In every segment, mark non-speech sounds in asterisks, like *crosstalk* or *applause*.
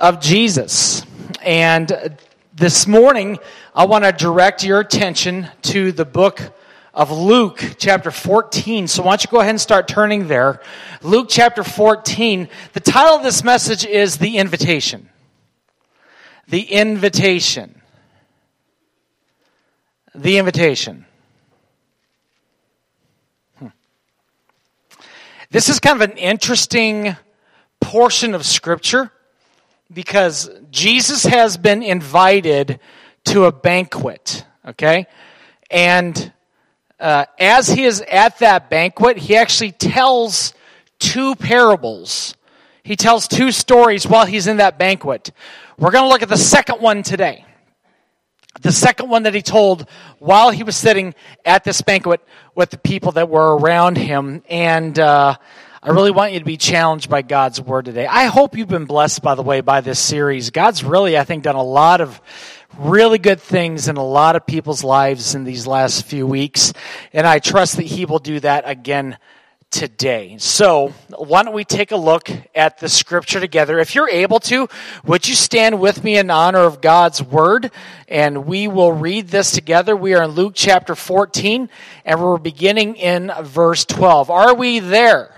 of Jesus. And this morning, I want to direct your attention to the book of Luke, chapter 14. So why don't you go ahead and start turning there. Luke, chapter 14. The title of this message is The Invitation. The Invitation. The Invitation. Hmm. This is kind of an interesting portion of Scripture because Jesus has been invited to a banquet, okay? And uh, as he is at that banquet, he actually tells two parables. He tells two stories while he's in that banquet. We're going to look at the second one today. The second one that he told while he was sitting at this banquet with the people that were around him. And uh, I really want you to be challenged by God's word today. I hope you've been blessed, by the way, by this series. God's really, I think, done a lot of really good things in a lot of people's lives in these last few weeks. And I trust that He will do that again today. So, why don't we take a look at the scripture together? If you're able to, would you stand with me in honor of God's word? And we will read this together. We are in Luke chapter 14, and we're beginning in verse 12. Are we there?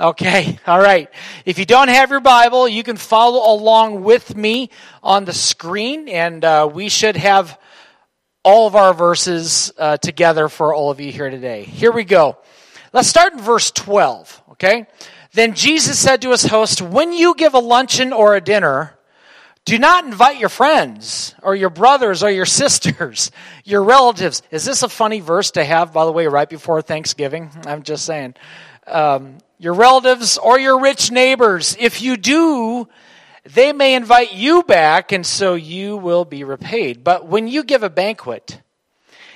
Okay, all right. If you don't have your Bible, you can follow along with me on the screen, and uh, we should have all of our verses uh, together for all of you here today. Here we go. Let's start in verse 12, okay? Then Jesus said to his host, When you give a luncheon or a dinner, do not invite your friends or your brothers or your sisters, your relatives. Is this a funny verse to have, by the way, right before Thanksgiving? I'm just saying. Um, your relatives, or your rich neighbors. If you do, they may invite you back, and so you will be repaid. But when you give a banquet,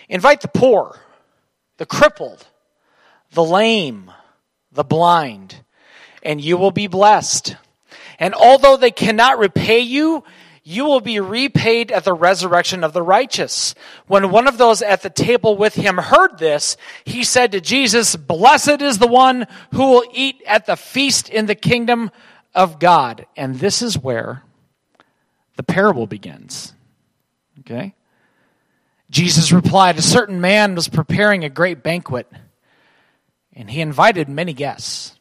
invite the poor, the crippled, the lame, the blind, and you will be blessed. And although they cannot repay you, you will be repaid at the resurrection of the righteous. When one of those at the table with him heard this, he said to Jesus, Blessed is the one who will eat at the feast in the kingdom of God. And this is where the parable begins. Okay? Jesus replied, A certain man was preparing a great banquet, and he invited many guests.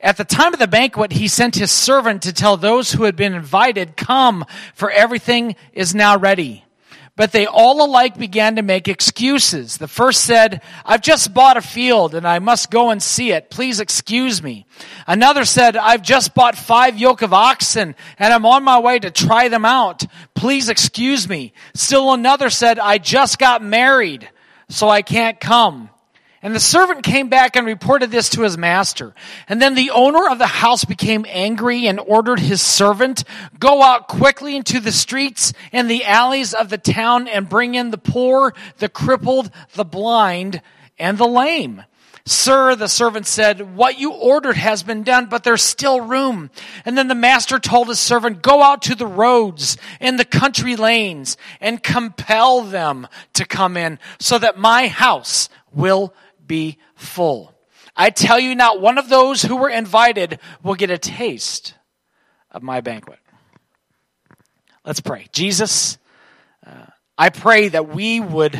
At the time of the banquet, he sent his servant to tell those who had been invited, Come, for everything is now ready. But they all alike began to make excuses. The first said, I've just bought a field and I must go and see it. Please excuse me. Another said, I've just bought five yoke of oxen and I'm on my way to try them out. Please excuse me. Still another said, I just got married, so I can't come. And the servant came back and reported this to his master. And then the owner of the house became angry and ordered his servant, go out quickly into the streets and the alleys of the town and bring in the poor, the crippled, the blind, and the lame. Sir, the servant said, what you ordered has been done, but there's still room. And then the master told his servant, go out to the roads and the country lanes and compel them to come in so that my house will be full. I tell you, not one of those who were invited will get a taste of my banquet. Let's pray. Jesus, uh, I pray that we would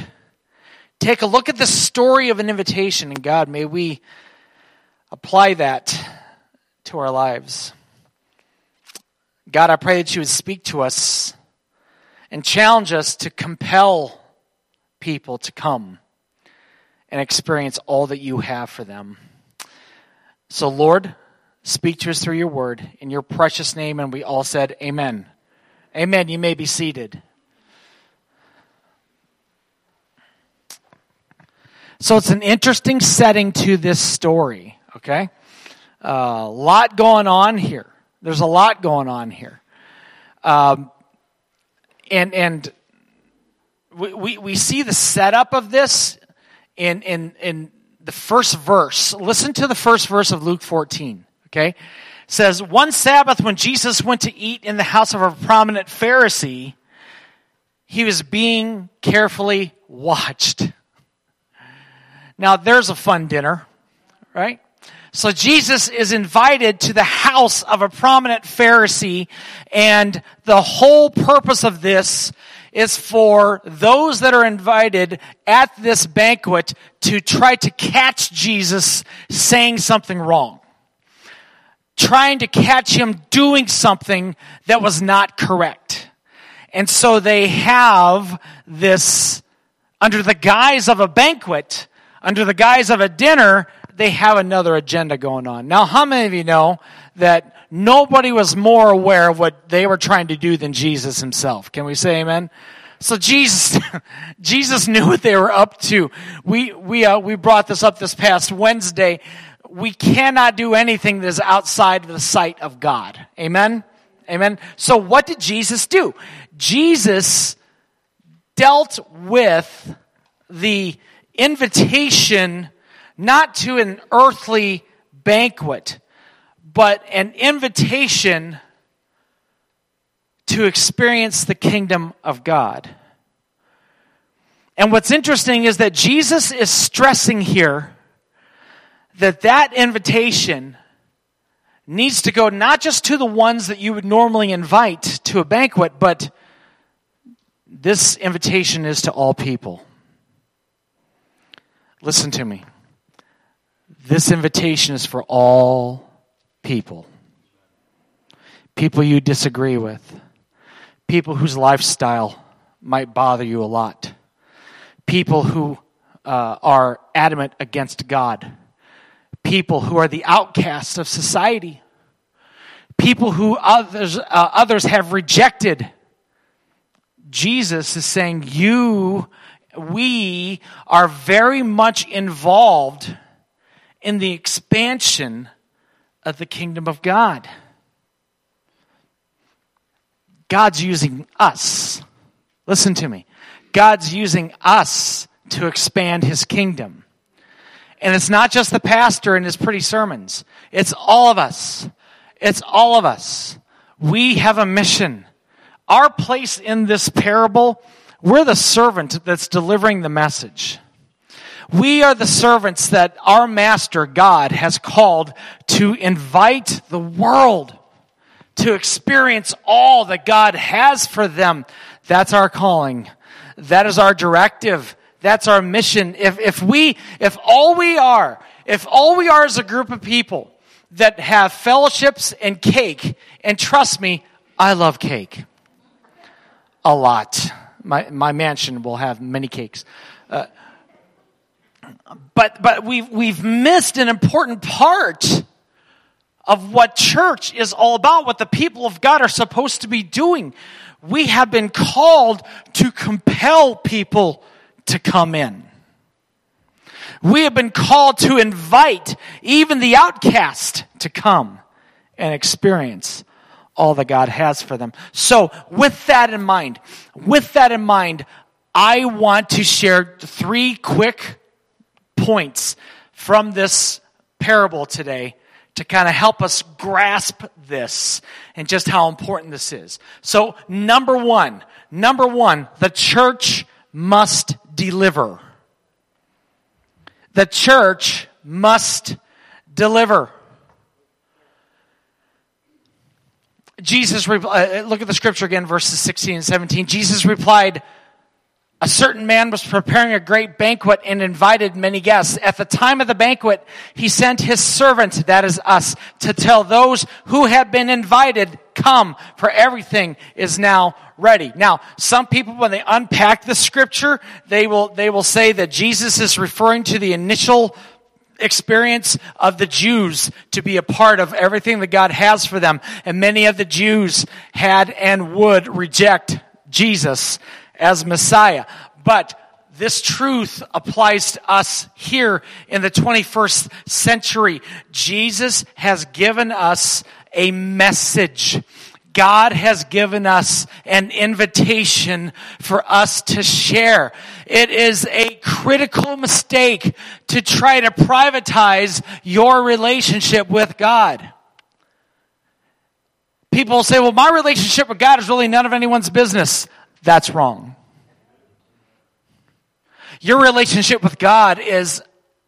take a look at the story of an invitation, and God, may we apply that to our lives. God, I pray that you would speak to us and challenge us to compel people to come and experience all that you have for them. So, Lord, speak to us through your word in your precious name. And we all said, Amen. Amen. You may be seated. So, it's an interesting setting to this story, okay? A uh, lot going on here. There's a lot going on here. Um, and and we, we, we see the setup of this in, in, in the first verse. Listen to the first verse of Luke 14, okay? It says, One Sabbath when Jesus went to eat in the house of a prominent Pharisee, he was being carefully watched. Now, there's a fun dinner, right? So Jesus is invited to the house of a prominent Pharisee, and the whole purpose of this is for those that are invited at this banquet to try to catch Jesus saying something wrong. Trying to catch him doing something that was not correct. And so they have this, under the guise of a banquet, under the guise of a dinner, they have another agenda going on. Now, how many of you know that nobody was more aware of what they were trying to do than Jesus himself? Can we say amen? So Jesus, *laughs* Jesus knew what they were up to. We, we, uh, we brought this up this past Wednesday. We cannot do anything that is outside the sight of God. Amen? Amen. So what did Jesus do? Jesus dealt with the invitation not to an earthly banquet, but an invitation to experience the kingdom of God. And what's interesting is that Jesus is stressing here that that invitation needs to go not just to the ones that you would normally invite to a banquet, but this invitation is to all people. Listen to me. This invitation is for all people. People you disagree with people whose lifestyle might bother you a lot, people who uh, are adamant against God, people who are the outcasts of society, people who others, uh, others have rejected. Jesus is saying, You, we are very much involved in the expansion of the kingdom of God. God's using us. Listen to me. God's using us to expand his kingdom. And it's not just the pastor and his pretty sermons. It's all of us. It's all of us. We have a mission. Our place in this parable, we're the servant that's delivering the message. We are the servants that our master, God, has called to invite the world to experience all that God has for them. That's our calling. That is our directive. That's our mission. If, if we, if all we are, if all we are is a group of people that have fellowships and cake, and trust me, I love cake. A lot. My, my mansion will have many cakes. Uh, but, but we've, we've missed an important part of what church is all about, what the people of God are supposed to be doing. We have been called to compel people to come in. We have been called to invite even the outcast to come and experience all that God has for them. So, with that in mind, with that in mind, I want to share three quick points from this parable today to kind of help us grasp this and just how important this is. So, number one, number one, the church must deliver. The church must deliver. Jesus, uh, look at the scripture again, verses 16 and 17. Jesus replied, a certain man was preparing a great banquet and invited many guests. At the time of the banquet, he sent his servant, that is us, to tell those who had been invited, come, for everything is now ready. Now, some people, when they unpack the scripture, they will, they will say that Jesus is referring to the initial experience of the Jews to be a part of everything that God has for them. And many of the Jews had and would reject Jesus as Messiah. But this truth applies to us here in the 21st century. Jesus has given us a message. God has given us an invitation for us to share. It is a critical mistake to try to privatize your relationship with God. People say, well, my relationship with God is really none of anyone's business. That's wrong. Your relationship with God is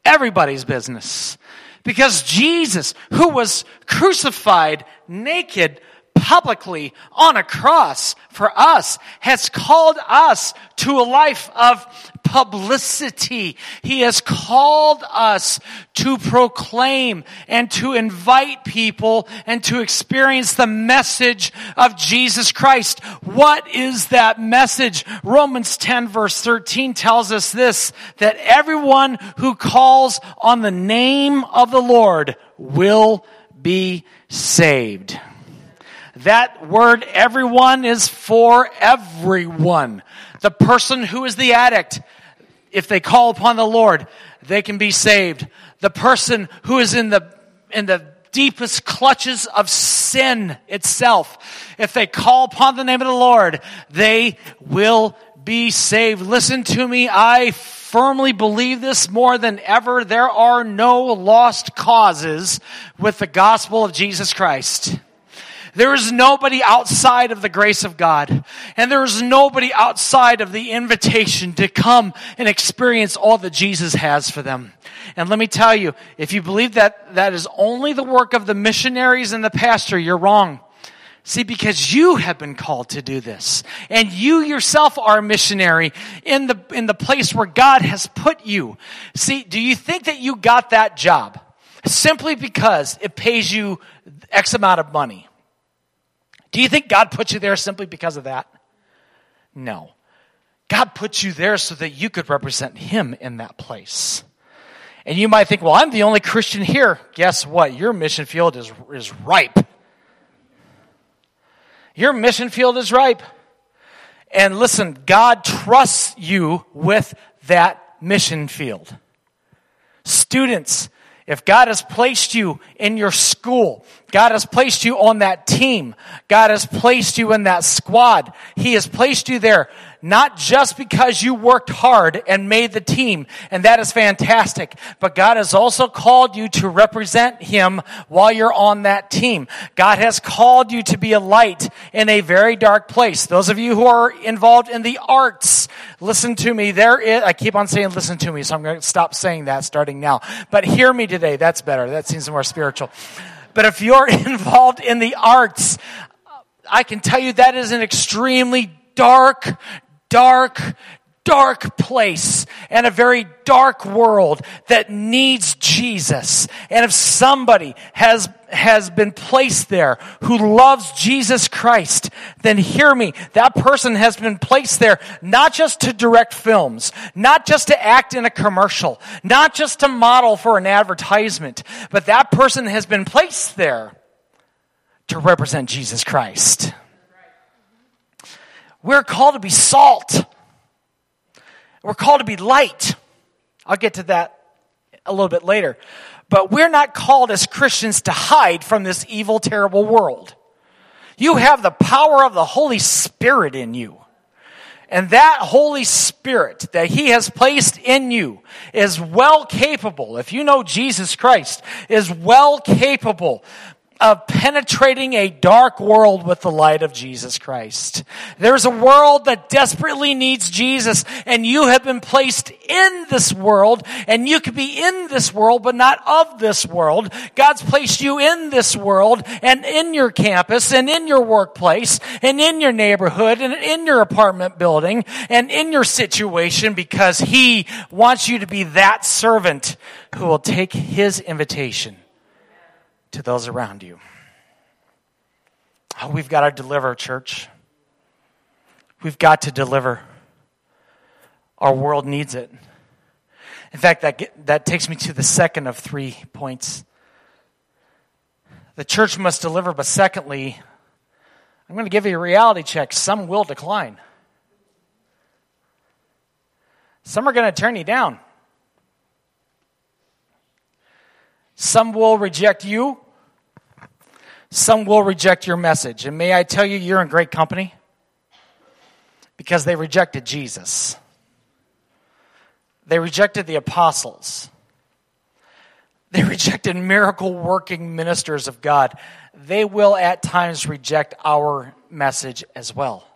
everybody's business Because Jesus, who was crucified naked, publicly on a cross for us has called us to a life of publicity. He has called us to proclaim and to invite people and to experience the message of Jesus Christ. What is that message? Romans 10 verse 13 tells us this, that everyone who calls on the name of the Lord will be saved. That word everyone is for everyone. The person who is the addict, if they call upon the Lord, they can be saved. The person who is in the, in the deepest clutches of sin itself, if they call upon the name of the Lord, they will be saved. Listen to me. I firmly believe this more than ever. There are no lost causes with the gospel of Jesus Christ. There is nobody outside of the grace of God. And there is nobody outside of the invitation to come and experience all that Jesus has for them. And let me tell you, if you believe that that is only the work of the missionaries and the pastor, you're wrong. See, because you have been called to do this. And you yourself are a missionary in the, in the place where God has put you. See, do you think that you got that job simply because it pays you X amount of money? Do you think God put you there simply because of that? No. God put you there so that you could represent Him in that place. And you might think, well, I'm the only Christian here. Guess what? Your mission field is, is ripe. Your mission field is ripe. And listen, God trusts you with that mission field. Students, if God has placed you in your school, God has placed you on that team, God has placed you in that squad, He has placed you there not just because you worked hard and made the team, and that is fantastic, but God has also called you to represent Him while you're on that team. God has called you to be a light in a very dark place. Those of you who are involved in the arts, listen to me. There is, I keep on saying listen to me, so I'm going to stop saying that starting now. But hear me today. That's better. That seems more spiritual. But if you're *laughs* involved in the arts, I can tell you that is an extremely dark, dark, dark place and a very dark world that needs Jesus. And if somebody has, has been placed there who loves Jesus Christ, then hear me. That person has been placed there not just to direct films, not just to act in a commercial, not just to model for an advertisement, but that person has been placed there to represent Jesus Christ. We're called to be salt. We're called to be light. I'll get to that a little bit later. But we're not called as Christians to hide from this evil, terrible world. You have the power of the Holy Spirit in you. And that Holy Spirit that He has placed in you is well capable, if you know Jesus Christ, is well capable of penetrating a dark world with the light of Jesus Christ. There's a world that desperately needs Jesus and you have been placed in this world and you could be in this world but not of this world. God's placed you in this world and in your campus and in your workplace and in your neighborhood and in your apartment building and in your situation because He wants you to be that servant who will take His invitation to those around you. Oh, we've got to deliver, church. We've got to deliver. Our world needs it. In fact, that, that takes me to the second of three points. The church must deliver, but secondly, I'm going to give you a reality check. Some will decline. Some are going to turn you down. Some will reject you. Some will reject your message. And may I tell you, you're in great company because they rejected Jesus. They rejected the apostles. They *laughs* rejected miracle working ministers of God. They will at times reject our message as well.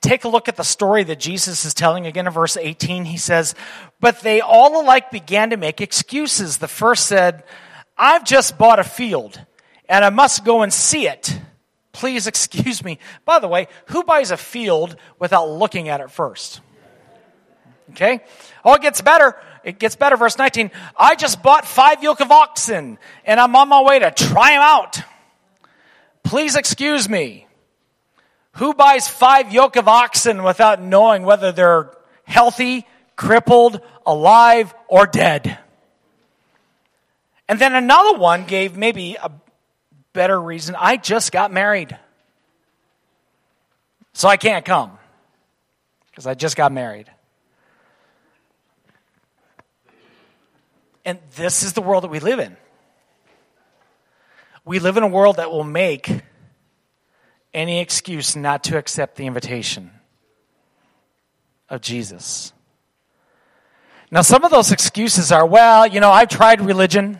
Take a look at the story that Jesus is telling again in verse 18. He says, But they all alike began to make excuses. The first said, I've just bought a field and I must go and see it. Please excuse me. By the way, who buys a field without looking at it first? Okay? Oh, it gets better. It gets better. Verse 19. I just bought five yoke of oxen and I'm on my way to try them out. Please excuse me. Who buys five yoke of oxen without knowing whether they're healthy, crippled, alive, or dead? And then another one gave maybe a better reason. I just got married. So I can't come because I just got married. And this is the world that we live in. We live in a world that will make any excuse not to accept the invitation of Jesus. Now, some of those excuses are, well, you know, I've tried religion.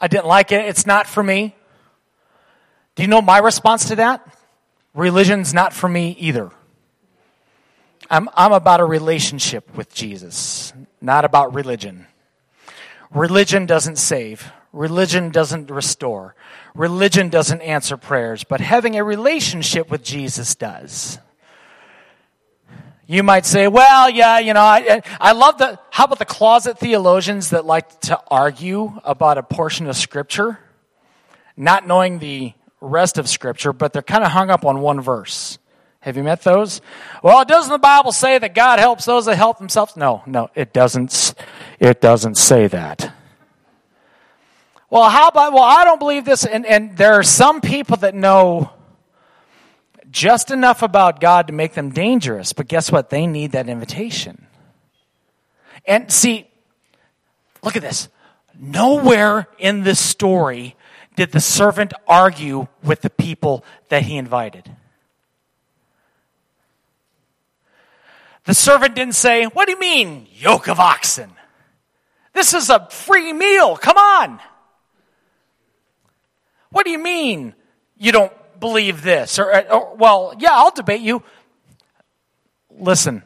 I didn't like it. It's not for me. Do you know my response to that? Religion's not for me either. I'm, I'm about a relationship with Jesus, not about religion. Religion doesn't save. Religion doesn't restore. Religion doesn't answer prayers, but having a relationship with Jesus does. You might say, well, yeah, you know, I, I love the, how about the closet theologians that like to argue about a portion of Scripture, not knowing the rest of Scripture, but they're kind of hung up on one verse. Have you met those? Well, doesn't the Bible say that God helps those that help themselves? No, no, it doesn't. It doesn't say that. Well, how about, well, I don't believe this. And, and there are some people that know just enough about God to make them dangerous, but guess what? They need that invitation. And see, look at this. Nowhere in this story did the servant argue with the people that he invited. The servant didn't say, What do you mean, yoke of oxen? This is a free meal. Come on. What do you mean you don't believe this? Or, or, well, yeah, I'll debate you. Listen,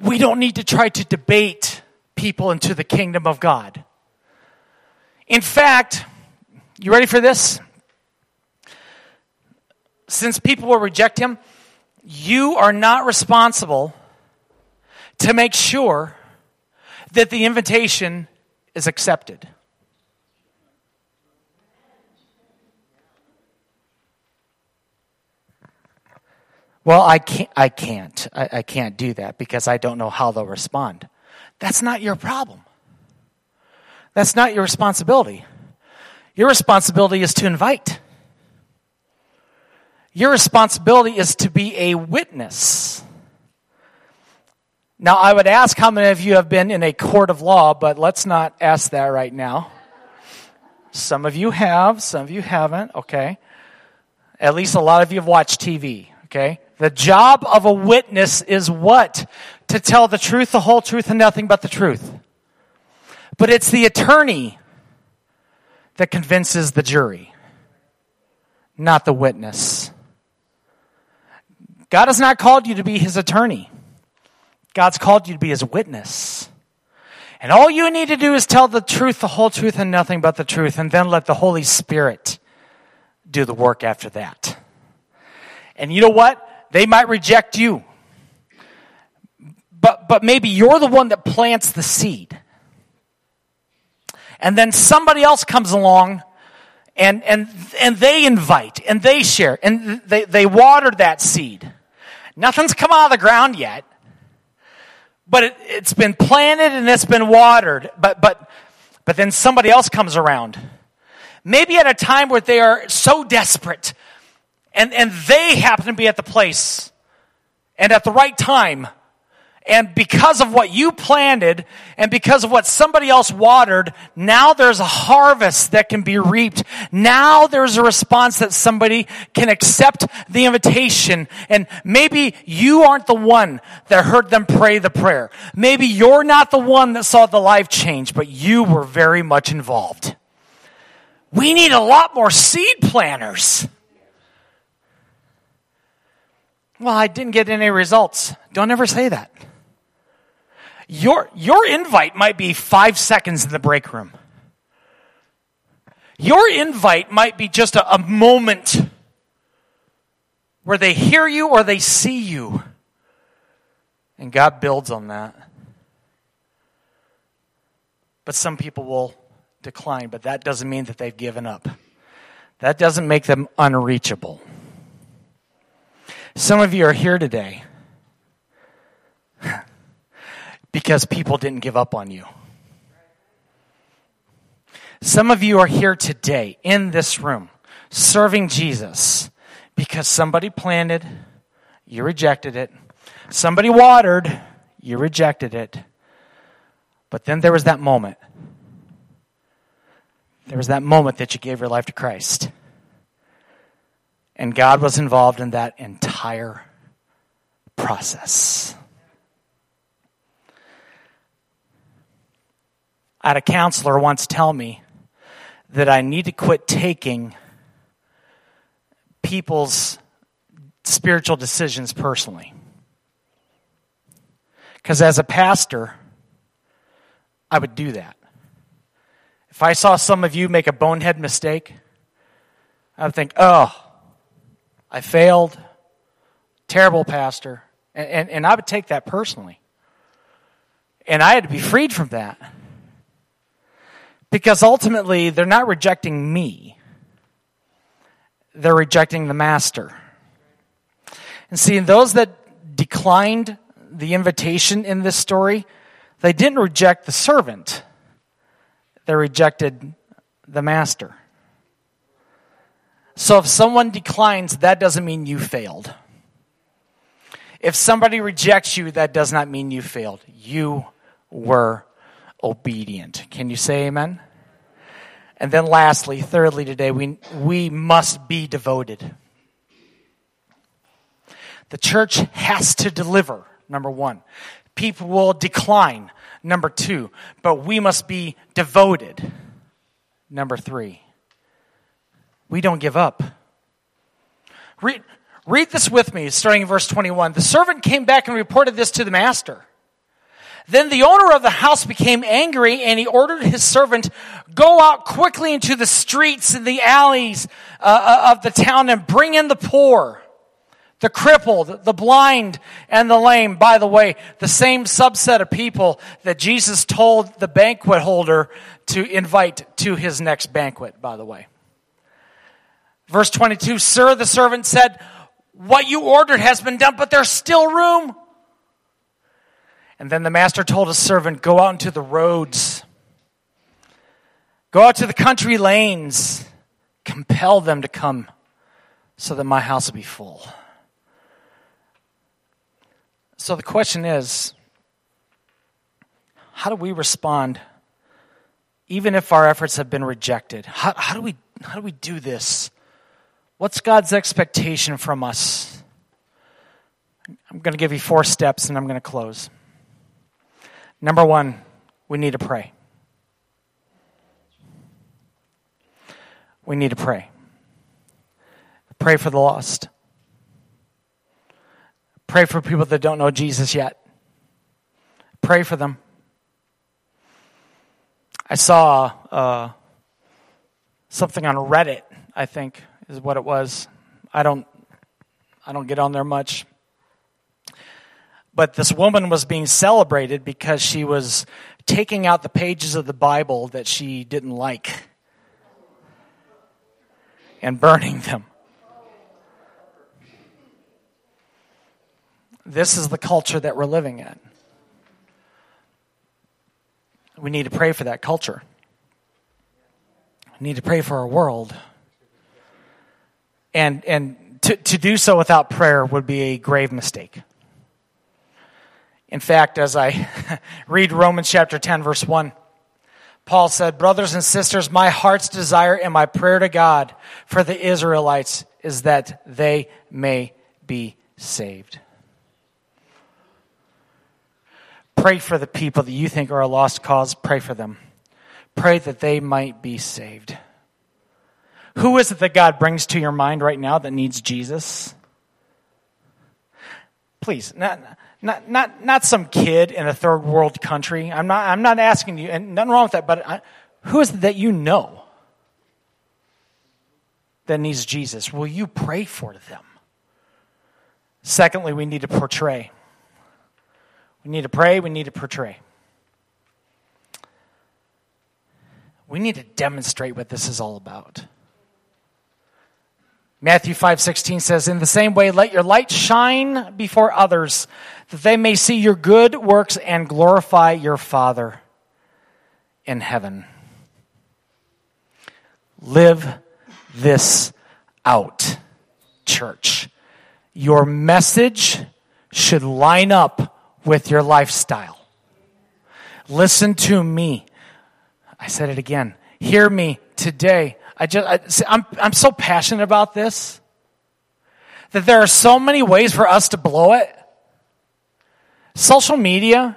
we don't need to try to debate people into the kingdom of God. In fact, you ready for this? Since people will reject him, you are not responsible to make sure that the invitation is accepted. Well, I can't, I can't, I, I can't do that because I don't know how they'll respond. That's not your problem. That's not your responsibility. Your responsibility is to invite. Your responsibility is to be a witness. Now, I would ask how many of you have been in a court of law, but let's not ask that right now. Some of you have, some of you haven't, okay? At least a lot of you have watched TV, okay? The job of a witness is what? To tell the truth, the whole truth, and nothing but the truth. But it's the attorney that convinces the jury, not the witness. God has not called you to be his attorney. God's called you to be his witness. And all you need to do is tell the truth, the whole truth, and nothing but the truth, and then let the Holy Spirit do the work after that. And you know what? They might reject you. But, but maybe you're the one that plants the seed. And then somebody else comes along and, and, and they invite and they share and they, they water that seed. Nothing's come out of the ground yet, but it, it's been planted and it's been watered. But, but, but then somebody else comes around. Maybe at a time where they are so desperate and, and they happen to be at the place and at the right time. And because of what you planted and because of what somebody else watered, now there's a harvest that can be reaped. Now there's a response that somebody can accept the invitation. And maybe you aren't the one that heard them pray the prayer. Maybe you're not the one that saw the life change, but you were very much involved. We need a lot more seed planters. Well, I didn't get any results. Don't ever say that. Your, your invite might be five seconds in the break room. Your invite might be just a, a moment where they hear you or they see you. And God builds on that. But some people will decline, but that doesn't mean that they've given up. That doesn't make them unreachable. Some of you are here today because people didn't give up on you. Some of you are here today in this room serving Jesus because somebody planted, you rejected it. Somebody watered, you rejected it. But then there was that moment. There was that moment that you gave your life to Christ. And God was involved in that entire process. I had a counselor once tell me that I need to quit taking people's spiritual decisions personally. Because as a pastor, I would do that. If I saw some of you make a bonehead mistake, I would think, oh, I failed. Terrible pastor. And, and, and I would take that personally. And I had to be freed from that. Because ultimately, they're not rejecting me, they're rejecting the master. And see, those that declined the invitation in this story, they didn't reject the servant, they rejected the master. So if someone declines, that doesn't mean you failed. If somebody rejects you, that does not mean you failed. You were obedient. Can you say amen? And then lastly, thirdly today, we, we must be devoted. The church has to deliver, number one. People will decline, number two. But we must be devoted, number three. We don't give up. Read, read this with me, starting in verse 21. The servant came back and reported this to the master. Then the owner of the house became angry and he ordered his servant, go out quickly into the streets and the alleys uh, uh, of the town and bring in the poor, the crippled, the blind, and the lame. By the way, the same subset of people that Jesus told the banquet holder to invite to his next banquet, by the way. Verse 22, Sir, the servant said, what you ordered has been done, but there's still room. And then the master told his servant, Go out into the roads, go out to the country lanes, compel them to come so that my house will be full. So the question is how do we respond even if our efforts have been rejected? How, how, do, we, how do we do this? What's God's expectation from us? I'm going to give you four steps and I'm going to close. Number one, we need to pray. We need to pray. Pray for the lost. Pray for people that don't know Jesus yet. Pray for them. I saw uh, something on Reddit. I think is what it was. I don't. I don't get on there much. But this woman was being celebrated because she was taking out the pages of the Bible that she didn't like and burning them. This is the culture that we're living in. We need to pray for that culture. We need to pray for our world. And, and to, to do so without prayer would be a grave mistake. In fact, as I *laughs* read Romans chapter 10, verse 1, Paul said, Brothers and sisters, my heart's desire and my prayer to God for the Israelites is that they may be saved. Pray for the people that you think are a lost cause. Pray for them. Pray that they might be saved. Who is it that God brings to your mind right now that needs Jesus? Please, not, Not, not, not some kid in a third world country. I'm not, I'm not asking you, and nothing wrong with that, but I, who is it that you know that needs Jesus? Will you pray for them? Secondly, we need to portray. We need to pray, we need to portray. We need to demonstrate what this is all about. Matthew 5:16 says, "In the same way let your light shine before others, that they may see your good works and glorify your Father in heaven." Live this out, church. Your message should line up with your lifestyle. Listen to me. I said it again. Hear me today. I just, I, I'm, I'm so passionate about this that there are so many ways for us to blow it. Social media.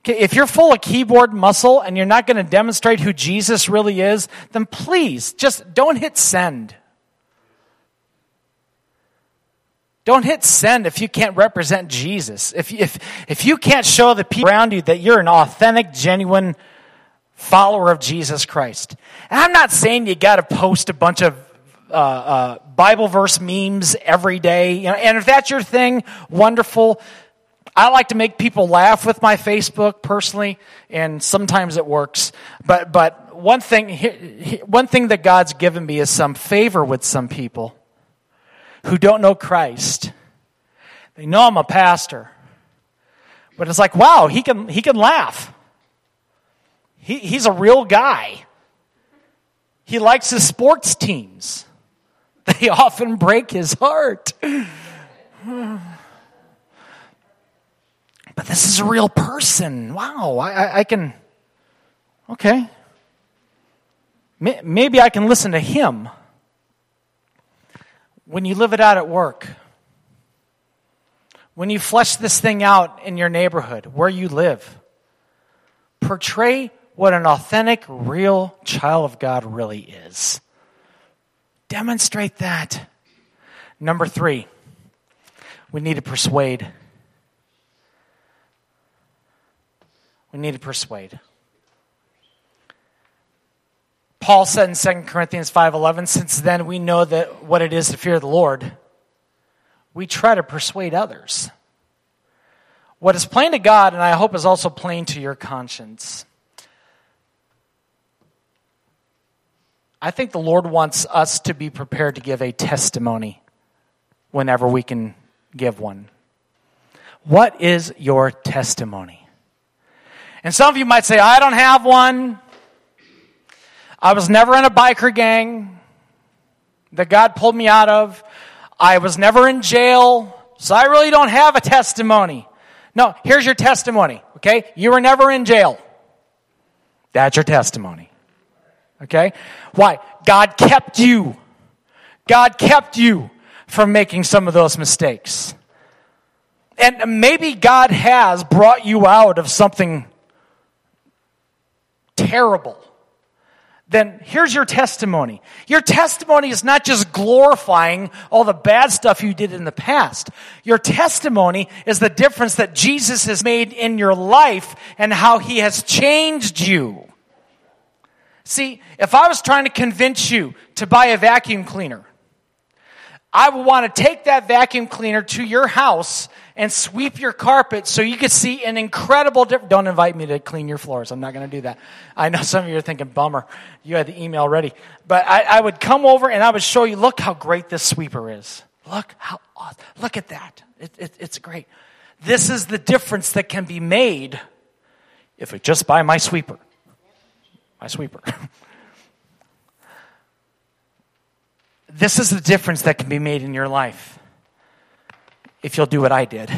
Okay, if you're full of keyboard muscle and you're not going to demonstrate who Jesus really is, then please just don't hit send. Don't hit send if you can't represent Jesus. If, if, if you can't show the people around you that you're an authentic, genuine follower of Jesus Christ. And I'm not saying you got to post a bunch of uh, uh, Bible verse memes every day. You know, and if that's your thing, wonderful. I like to make people laugh with my Facebook personally, and sometimes it works. But but one thing one thing that God's given me is some favor with some people who don't know Christ. They know I'm a pastor. But it's like, wow, he can, he can laugh. He, he's a real guy. He likes his sports teams. *laughs* They often break his heart. *sighs* But this is a real person. Wow, I, I, I can, okay. Maybe I can listen to him when you live it out at work, when you flesh this thing out in your neighborhood, where you live, portray what an authentic, real child of God really is. Demonstrate that. Number three, we need to persuade. We need to persuade. Paul said in 2 Corinthians 5:11, since then we know that what it is to fear the Lord, we try to persuade others. What is plain to God and I hope is also plain to your conscience. I think the Lord wants us to be prepared to give a testimony whenever we can give one. What is your testimony? And some of you might say, I don't have one. I was never in a biker gang that God pulled me out of. I was never in jail, so I really don't have a testimony. No, here's your testimony, okay? You were never in jail. That's your testimony. Okay? Why? God kept you. God kept you from making some of those mistakes. And maybe God has brought you out of something terrible then here's your testimony. Your testimony is not just glorifying all the bad stuff you did in the past. Your testimony is the difference that Jesus has made in your life and how he has changed you. See, if I was trying to convince you to buy a vacuum cleaner, I would want to take that vacuum cleaner to your house and sweep your carpet so you could see an incredible difference. Don't invite me to clean your floors. I'm not going to do that. I know some of you are thinking, bummer, you had the email ready. But I, I would come over and I would show you, look how great this sweeper is. Look how, awesome. look at that. It, it, it's great. This is the difference that can be made if we just buy my sweeper. My sweeper. this is the difference that can be made in your life if you'll do what I did.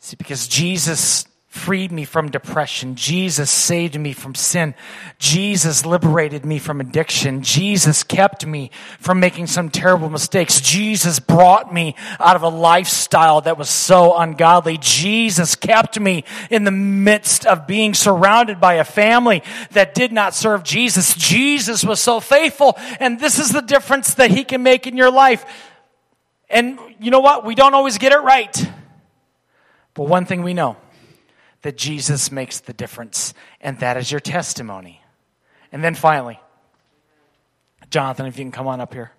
See, because Jesus freed me from depression. Jesus saved me from sin. Jesus liberated me from addiction. Jesus kept me from making some terrible mistakes. Jesus brought me out of a lifestyle that was so ungodly. Jesus kept me in the midst of being surrounded by a family that did not serve Jesus. Jesus was so faithful. And this is the difference that he can make in your life And you know what? We don't always get it right. But one thing we know that Jesus makes the difference, and that is your testimony. And then finally, Jonathan, if you can come on up here.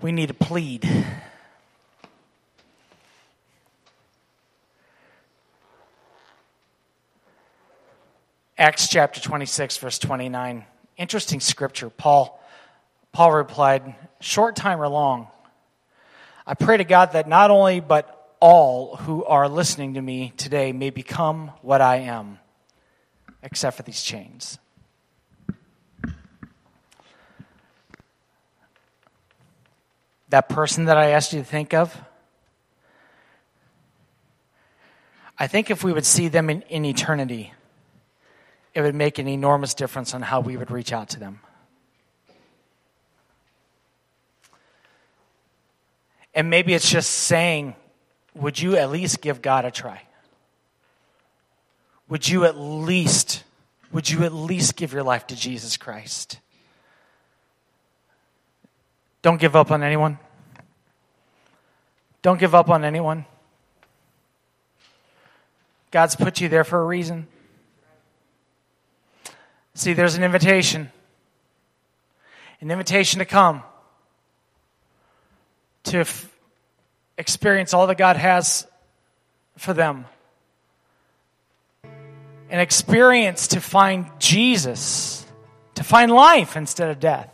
We need to plead. Acts chapter 26, verse 29. Interesting scripture. Paul, Paul replied, Short time or long, I pray to God that not only, but all who are listening to me today may become what I am, except for these chains. That person that I asked you to think of, I think if we would see them in, in eternity, it would make an enormous difference on how we would reach out to them. And maybe it's just saying, would you at least give God a try? Would you at least would you at least give your life to Jesus Christ? Don't give up on anyone. Don't give up on anyone. God's put you there for a reason. See, there's an invitation an invitation to come, to experience all that God has for them, an experience to find Jesus, to find life instead of death.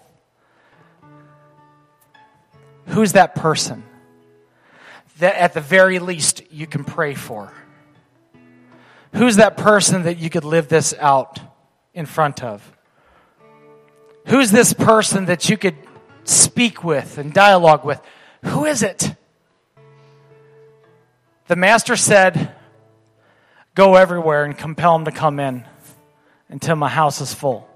Who's that person that at the very least you can pray for? Who's that person that you could live this out? in front of? Who's this person that you could speak with and dialogue with? Who is it? The master said, Go everywhere and compel them to come in until my house is full.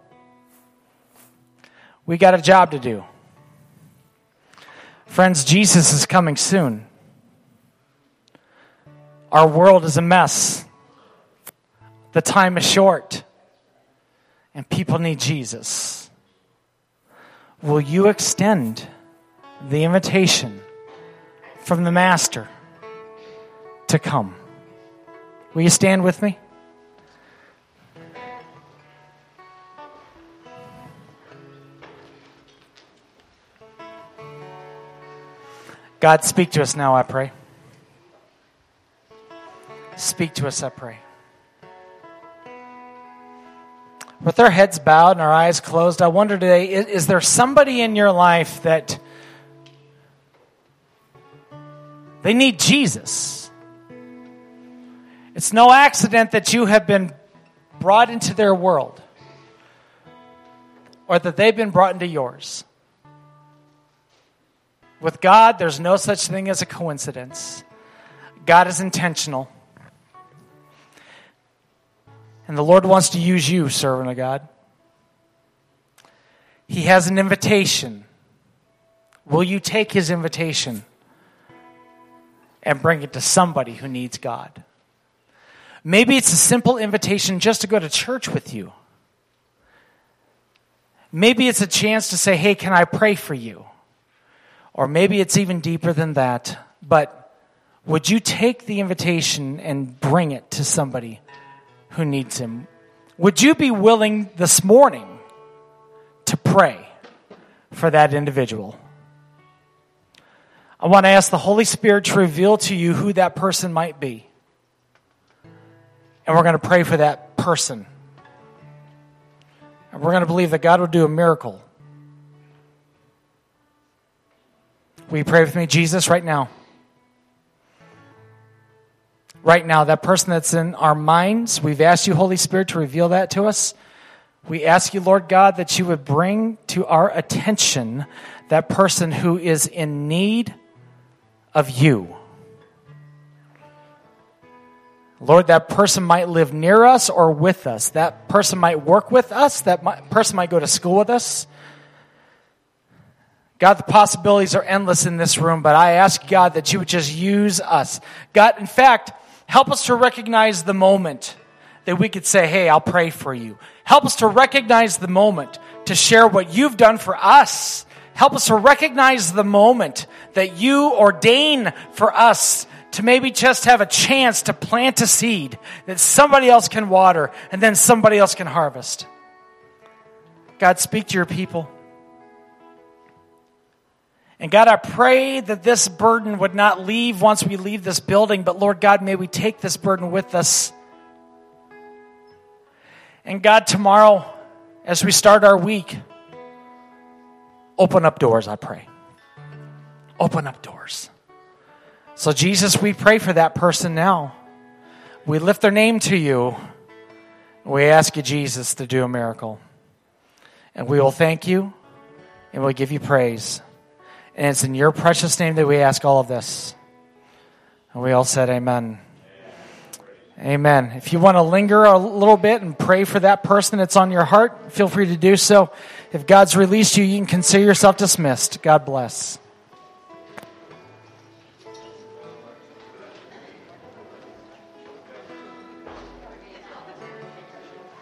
We got a job to do. Friends, Jesus is coming soon. Our world is a mess. The time is short and people need Jesus, will you extend the invitation from the Master to come? Will you stand with me? God, speak to us now, I pray. Speak to us, I pray. with our heads bowed and our eyes closed, I wonder today is, is, there somebody in your life that they need Jesus? It's no accident that you have been brought into their world or that they've been brought into yours. With God, there's no such thing as a coincidence. God is intentional. And the Lord wants to use you, servant of God. He has an invitation. Will you take his invitation and bring it to somebody who needs God? Maybe it's a simple invitation just to go to church with you. Maybe it's a chance to say, hey, can I pray for you? Or maybe it's even deeper than that. But would you take the invitation and bring it to somebody who needs Him. Would you be willing this morning to pray for that individual? I want to ask the Holy Spirit to reveal to you who that person might be. And we're going to pray for that person. And we're going to believe that God will do a miracle. Will you pray with me, Jesus, right now? right now, that person that's in our minds, we've asked you, Holy Spirit, to reveal that to us. We ask you, Lord God, that you would bring to our attention that person who is in need of you. Lord, that person might live near us or with us. That person might work with us. That person might go to school with us. God, the possibilities are endless in this room, but I ask God that you would just use us. God, in fact, Help us to recognize the moment that we could say, Hey, I'll pray for you. Help us to recognize the moment to share what you've done for us. Help us to recognize the moment that you ordain for us to maybe just have a chance to plant a seed that somebody else can water and then somebody else can harvest. God, speak to your people. And God, I pray that this burden would not leave once we leave this building, but Lord God, may we take this burden with us. And God, tomorrow, as we start our week, open up doors, I pray. Open up doors. So, Jesus, we pray for that person now. We lift their name to you. We ask you, Jesus, to do a miracle. And we will thank you and we'll give you praise. And it's in your precious name that we ask all of this. And we all said, Amen. Amen. If you want to linger a little bit and pray for that person that's on your heart, feel free to do so. If God's released you, you can consider yourself dismissed. God bless.